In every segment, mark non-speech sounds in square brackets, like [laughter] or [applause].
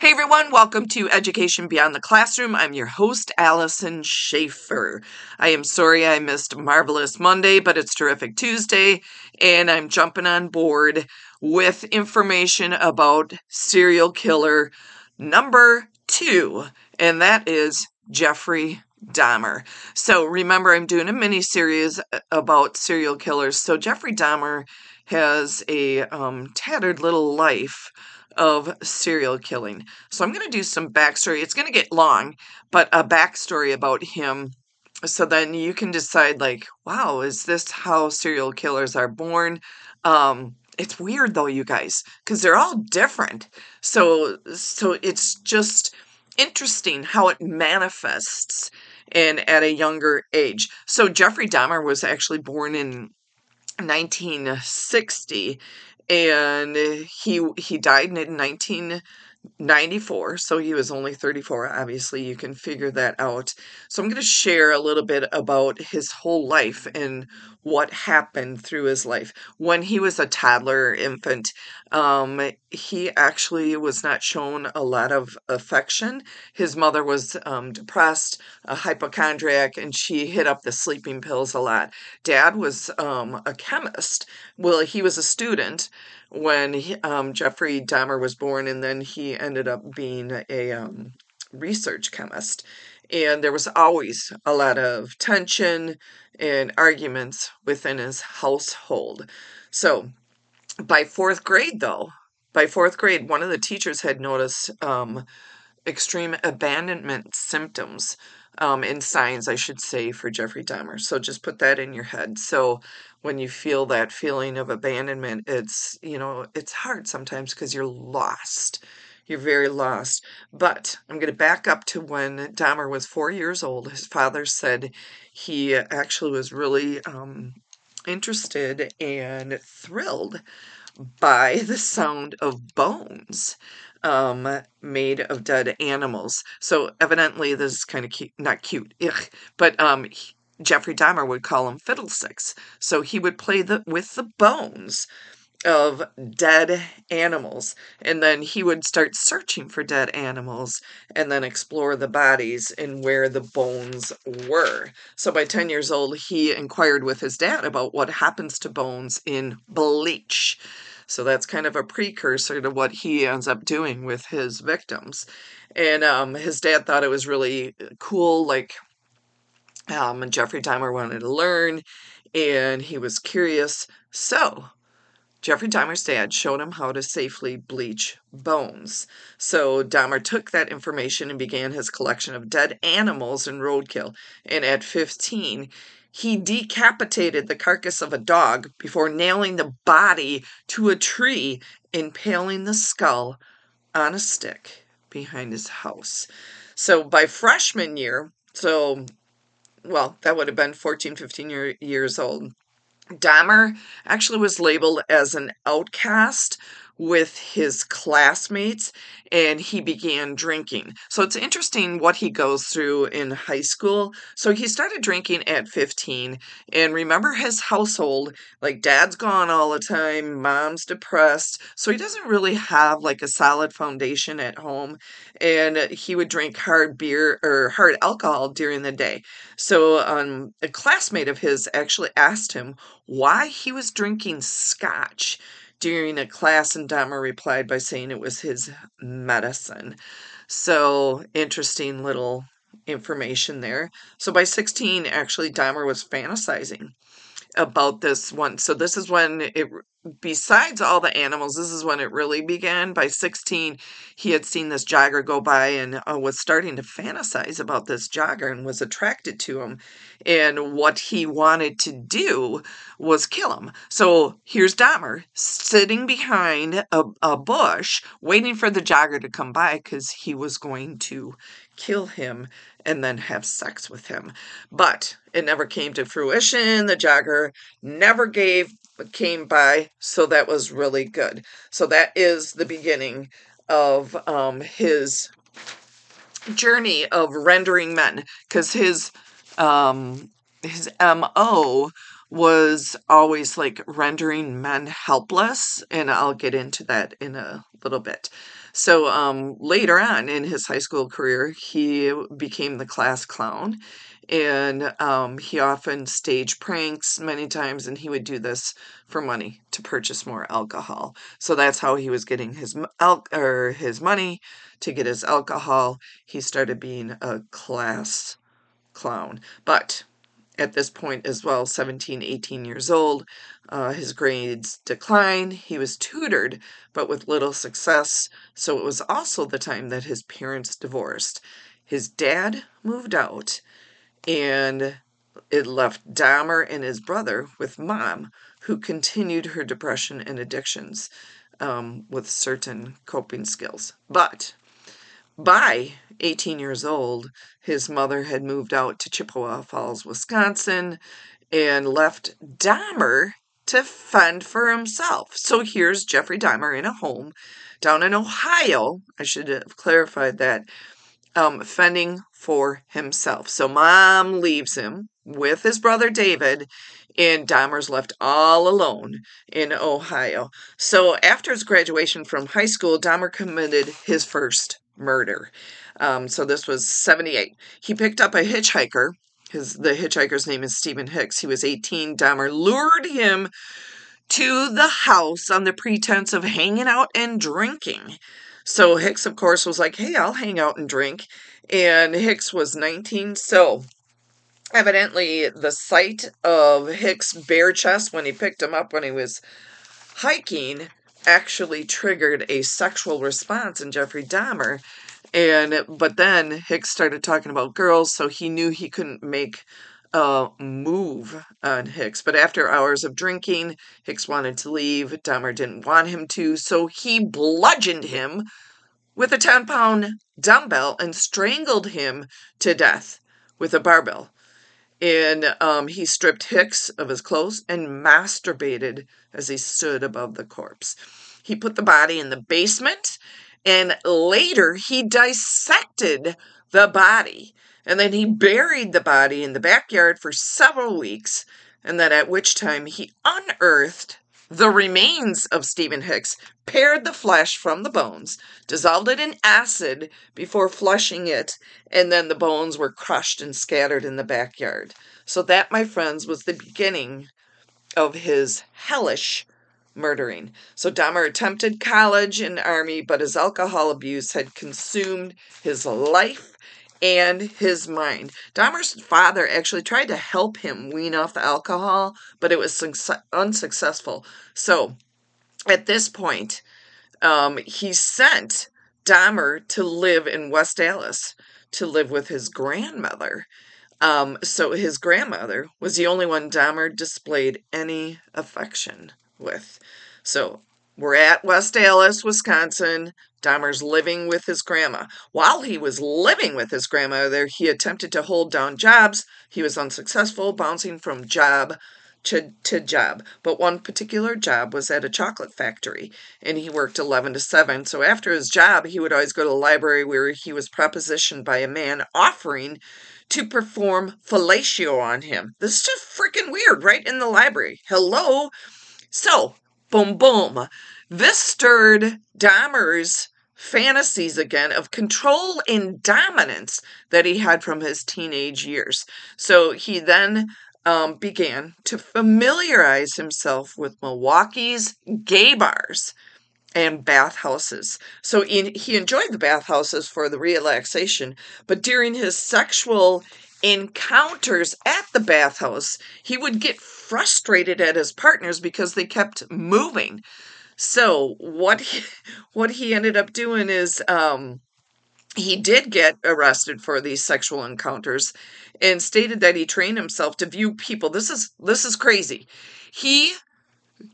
Hey everyone, welcome to Education Beyond the Classroom. I'm your host, Allison Schaefer. I am sorry I missed Marvelous Monday, but it's Terrific Tuesday, and I'm jumping on board with information about serial killer number two, and that is Jeffrey Dahmer. So remember, I'm doing a mini series uh, about serial killers. So Jeffrey Dahmer has a um, tattered little life of serial killing. So I'm going to do some backstory. It's going to get long, but a backstory about him. So then you can decide, like, wow, is this how serial killers are born? Um, it's weird though, you guys, because they're all different. So, so it's just interesting how it manifests and at a younger age. So Jeffrey Dahmer was actually born in 1960 and he he died in 1994 so he was only 34 obviously you can figure that out so i'm going to share a little bit about his whole life and what happened through his life. When he was a toddler infant, um, he actually was not shown a lot of affection. His mother was um, depressed, a hypochondriac, and she hit up the sleeping pills a lot. Dad was um, a chemist. Well, he was a student when he, um, Jeffrey Dahmer was born, and then he ended up being a um, research chemist and there was always a lot of tension and arguments within his household. So, by fourth grade, though, by fourth grade, one of the teachers had noticed um, extreme abandonment symptoms um, and signs, I should say, for Jeffrey Dahmer. So just put that in your head. So when you feel that feeling of abandonment, it's you know it's hard sometimes because you're lost you're very lost. But I'm going to back up to when Dahmer was four years old. His father said he actually was really um, interested and thrilled by the sound of bones um, made of dead animals. So evidently, this is kind of cute, not cute, ugh, [laughs] but um, Jeffrey Dahmer would call them fiddlesticks. So he would play the with the bones of dead animals. And then he would start searching for dead animals and then explore the bodies and where the bones were. So by 10 years old he inquired with his dad about what happens to bones in bleach. So that's kind of a precursor to what he ends up doing with his victims. And um, his dad thought it was really cool like um, and jeffrey dahmer wanted to learn and he was curious so Jeffrey Dahmer's dad showed him how to safely bleach bones. So Dahmer took that information and began his collection of dead animals and roadkill. And at 15, he decapitated the carcass of a dog before nailing the body to a tree, impaling the skull on a stick behind his house. So by freshman year, so well, that would have been 14, 15 year, years old. Dahmer actually was labeled as an outcast with his classmates and he began drinking. So it's interesting what he goes through in high school. So he started drinking at 15 and remember his household, like dad's gone all the time, mom's depressed. So he doesn't really have like a solid foundation at home and he would drink hard beer or hard alcohol during the day. So um, a classmate of his actually asked him why he was drinking scotch during a class, and Dahmer replied by saying it was his medicine. So, interesting little information there. So, by 16, actually, Dahmer was fantasizing about this one. So, this is when it besides all the animals, this is when it really began. By 16, he had seen this jogger go by and uh, was starting to fantasize about this jogger and was attracted to him. And what he wanted to do was kill him. So here's Dahmer sitting behind a, a bush, waiting for the jogger to come by because he was going to kill him and then have sex with him. But it never came to fruition. The jogger never gave came by, so that was really good. So that is the beginning of um, his journey of rendering men, because his um, his mo was always like rendering men helpless, and I'll get into that in a little bit. So um, later on in his high school career, he became the class clown and um, he often staged pranks many times and he would do this for money to purchase more alcohol. So that's how he was getting his al- or his money to get his alcohol. He started being a class clown. But at this point as well 17 18 years old. Uh, his grades declined. He was tutored but with little success. So it was also the time that his parents divorced. His dad moved out and it left Dahmer and his brother with mom, who continued her depression and addictions um, with certain coping skills. But by 18 years old, his mother had moved out to Chippewa Falls, Wisconsin, and left Dahmer to fend for himself. So here's Jeffrey Dahmer in a home down in Ohio. I should have clarified that um, fending for himself. So mom leaves him with his brother David, and Dahmer's left all alone in Ohio. So after his graduation from high school, Dahmer committed his first murder. Um, so this was 78. He picked up a hitchhiker. His the hitchhiker's name is Stephen Hicks. He was 18. Dahmer lured him to the house on the pretense of hanging out and drinking. So Hicks, of course, was like, hey, I'll hang out and drink. And Hicks was 19. So evidently, the sight of Hicks' bare chest when he picked him up when he was hiking actually triggered a sexual response in Jeffrey Dahmer. And but then Hicks started talking about girls, so he knew he couldn't make a move on Hicks. But after hours of drinking, Hicks wanted to leave. Dahmer didn't want him to, so he bludgeoned him with a 10 pound dumbbell and strangled him to death with a barbell. And um, he stripped Hicks of his clothes and masturbated as he stood above the corpse. He put the body in the basement and later he dissected the body and then he buried the body in the backyard for several weeks, and then at which time he unearthed the remains of Stephen Hicks, pared the flesh from the bones, dissolved it in acid before flushing it, and then the bones were crushed and scattered in the backyard. So, that, my friends, was the beginning of his hellish murdering. So, Dahmer attempted college and army, but his alcohol abuse had consumed his life and his mind. Dahmer's father actually tried to help him wean off the alcohol, but it was unsuccessful. So at this point, um, he sent Dahmer to live in West Allis to live with his grandmother. Um, so his grandmother was the only one Dahmer displayed any affection with. So we're at West Allis, Wisconsin. Dahmer's living with his grandma. While he was living with his grandmother, he attempted to hold down jobs. He was unsuccessful, bouncing from job to, to job. But one particular job was at a chocolate factory, and he worked 11 to 7. So after his job, he would always go to the library where he was propositioned by a man offering to perform fellatio on him. This is just freaking weird, right? In the library. Hello? So, boom, boom. This stirred Dahmer's fantasies again of control and dominance that he had from his teenage years. So he then um, began to familiarize himself with Milwaukee's gay bars and bathhouses. So in, he enjoyed the bathhouses for the relaxation, but during his sexual encounters at the bathhouse, he would get frustrated at his partners because they kept moving. So what he, [laughs] what he ended up doing is um, he did get arrested for these sexual encounters and stated that he trained himself to view people this is this is crazy. He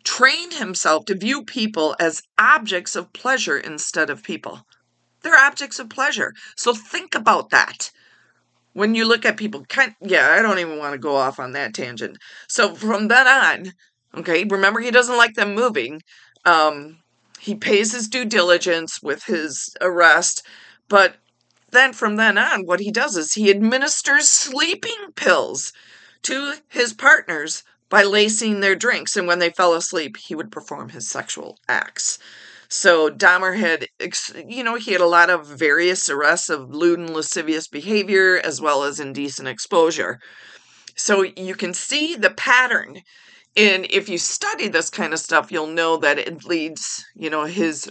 trained himself to view people as objects of pleasure instead of people. They're objects of pleasure. So think about that. When you look at people, kind yeah, I don't even want to go off on that tangent. So from then on, okay, remember he doesn't like them moving. Um, he pays his due diligence with his arrest, but then from then on, what he does is he administers sleeping pills to his partners by lacing their drinks, and when they fell asleep, he would perform his sexual acts. So Dahmer had, you know, he had a lot of various arrests of lewd and lascivious behavior as well as indecent exposure. So you can see the pattern. And if you study this kind of stuff, you'll know that it leads, you know, his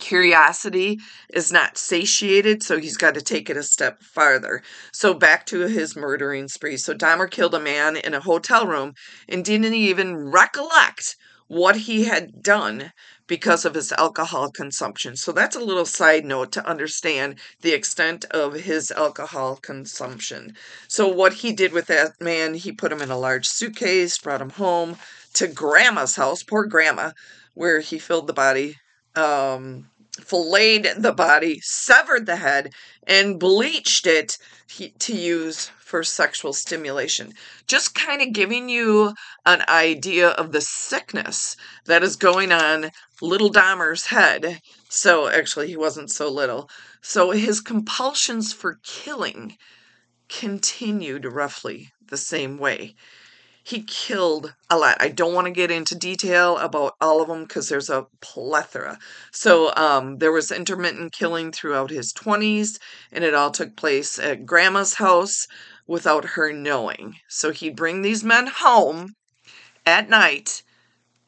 curiosity is not satiated, so he's got to take it a step farther. So back to his murdering spree. So Dahmer killed a man in a hotel room and didn't even recollect what he had done because of his alcohol consumption. So that's a little side note to understand the extent of his alcohol consumption. So what he did with that man, he put him in a large suitcase, brought him home to grandma's house, poor grandma, where he filled the body um, filleted the body, severed the head, and bleached it to use for sexual stimulation. Just kind of giving you an idea of the sickness that is going on little Dahmer's head. So, actually, he wasn't so little. So, his compulsions for killing continued roughly the same way he killed a lot. I don't want to get into detail about all of them because there's a plethora. So um, there was intermittent killing throughout his 20s, and it all took place at grandma's house without her knowing. So he'd bring these men home at night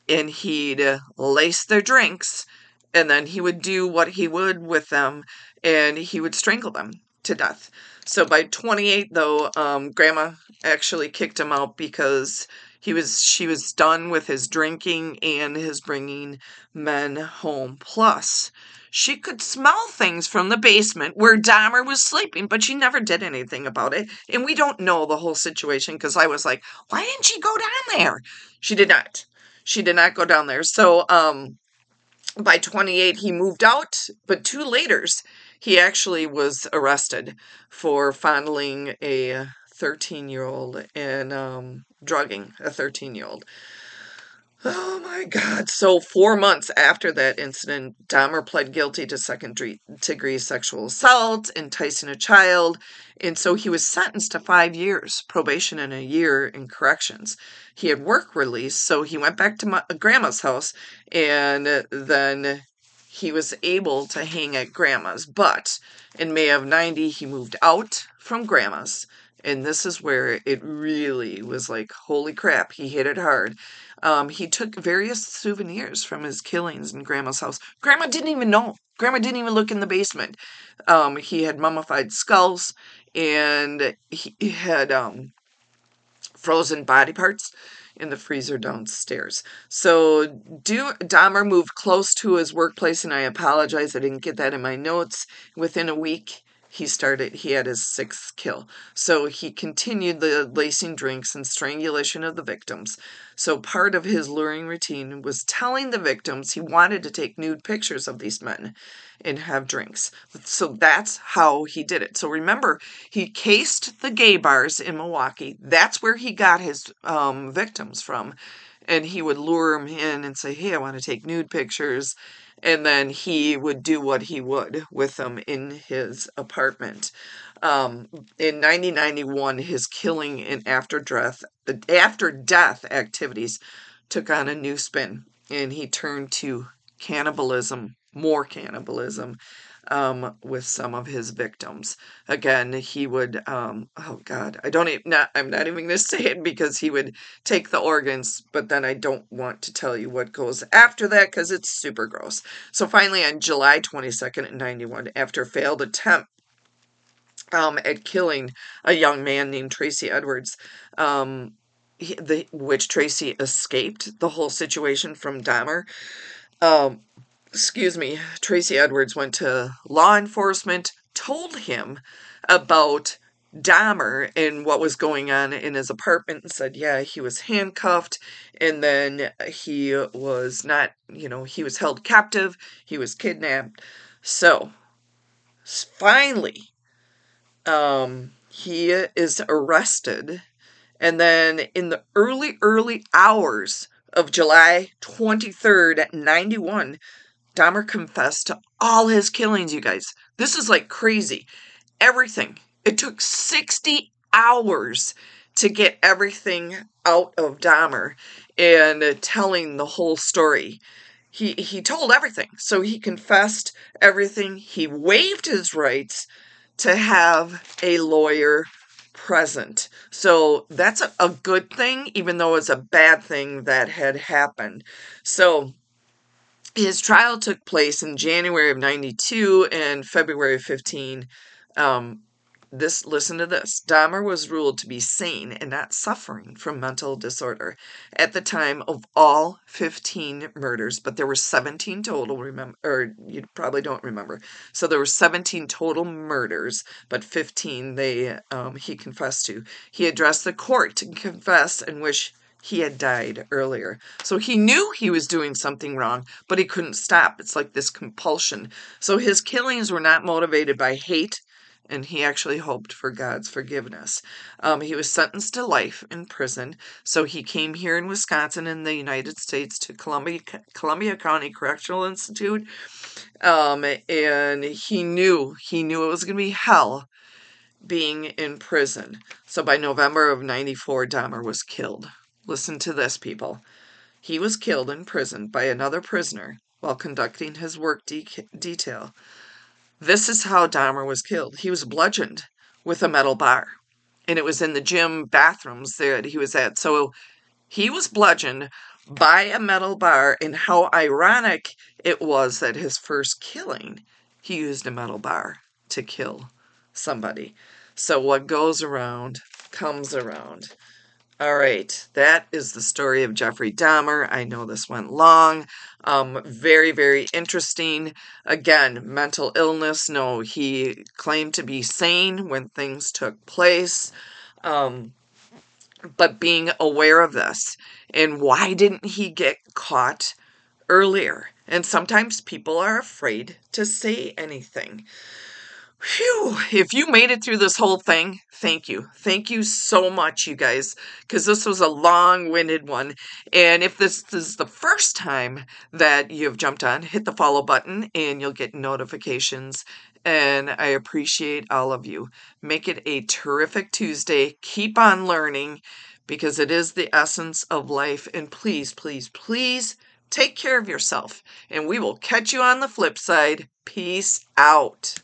and he'd uh, lace their drinks, and then he would do what he would with them, and he would strangle them to death. So by 28, though, um, Grandma actually kicked him out because he was she was done with his drinking and his bringing men home. Plus, she could smell things from the basement where Dahmer was sleeping, but she never did anything about it. And we don't know the whole situation because I was like, why didn't she go down there? She did not. She did not go down there. So, um, by 28, he moved out, but two laters he actually was arrested for fondling a 13 year old and um, drugging a 13 year old. Oh my God. So, four months after that incident, Dahmer pled guilty to second degree sexual assault, enticing a child. And so he was sentenced to five years probation and a year in corrections. He had work release, so he went back to my, grandma's house and then he was able to hang at grandma's. But in May of 90, he moved out from grandma's. And this is where it really was like, holy crap, he hit it hard. Um, he took various souvenirs from his killings in grandma's house. Grandma didn't even know. Grandma didn't even look in the basement. Um, he had mummified skulls and he had um, frozen body parts in the freezer downstairs. So do, Dahmer moved close to his workplace, and I apologize, I didn't get that in my notes. Within a week, he started he had his sixth kill. So he continued the lacing drinks and strangulation of the victims. So part of his luring routine was telling the victims he wanted to take nude pictures of these men and have drinks. So that's how he did it. So remember he cased the gay bars in milwaukee. That's where he got his um, victims from. And he would lure them in and say hey i want to take nude pictures and then he would do what he would with them in his apartment. Um, in 1991, his killing and after death, after death activities took on a new spin, and he turned to cannibalism, more cannibalism, um, with some of his victims. Again, he would, um, oh God, I don't even, not, I'm not even going [laughs] to say it because he would take the organs, but then I don't want to tell you what goes after that because it's super gross. So finally, on July 22nd, 91, after failed attempt um, at killing a young man named Tracy Edwards, um, he, the, which Tracy escaped the whole situation from Dahmer. Um, excuse me, Tracy Edwards went to law enforcement, told him about Dahmer and what was going on in his apartment and said, yeah, he was handcuffed and then he was not, you know, he was held captive, he was kidnapped. So, finally, um, he is arrested. And then in the early, early hours of July 23rd, at 91, Dahmer confessed to all his killings, you guys. This is like crazy. Everything. It took 60 hours to get everything out of Dahmer and telling the whole story. he he told everything. So he confessed everything. He waived his rights to have a lawyer present. So that's a, a good thing, even though it's a bad thing that had happened. So his trial took place in January of 92 and February of 15. Um, this listen to this dahmer was ruled to be sane and not suffering from mental disorder at the time of all 15 murders but there were 17 total remember or you probably don't remember so there were 17 total murders but 15 they um, he confessed to he addressed the court to confess and wish he had died earlier. So he knew he was doing something wrong, but he couldn't stop. It's like this compulsion. So his killings were not motivated by hate and he actually hoped for God's forgiveness. Um, he was sentenced to life in prison, so he came here in Wisconsin in the United States to Columbia, Columbia County Correctional Institute, um, and he knew he knew it was going to be hell being in prison. So by November of '94, Dahmer was killed. Listen to this, people. He was killed in prison by another prisoner while conducting his work de- detail. This is how Dahmer was killed. He was bludgeoned with a metal bar, and it was in the gym bathrooms that he was at. So he was bludgeoned by a metal bar, and how ironic it was that his first killing, he used a metal bar to kill somebody. So what goes around comes around. All right, that is the story of Jeffrey Dahmer. I know this went long. Um, very, very interesting. Again, mental illness. No, he claimed to be sane when things took place. Um, but being aware of this and why didn't he get caught earlier? And sometimes people are afraid to say anything. Phew, if you made it through this whole thing, thank you. Thank you so much, you guys, because this was a long winded one. And if this is the first time that you've jumped on, hit the follow button and you'll get notifications. And I appreciate all of you. Make it a terrific Tuesday. Keep on learning because it is the essence of life. And please, please, please take care of yourself. And we will catch you on the flip side. Peace out.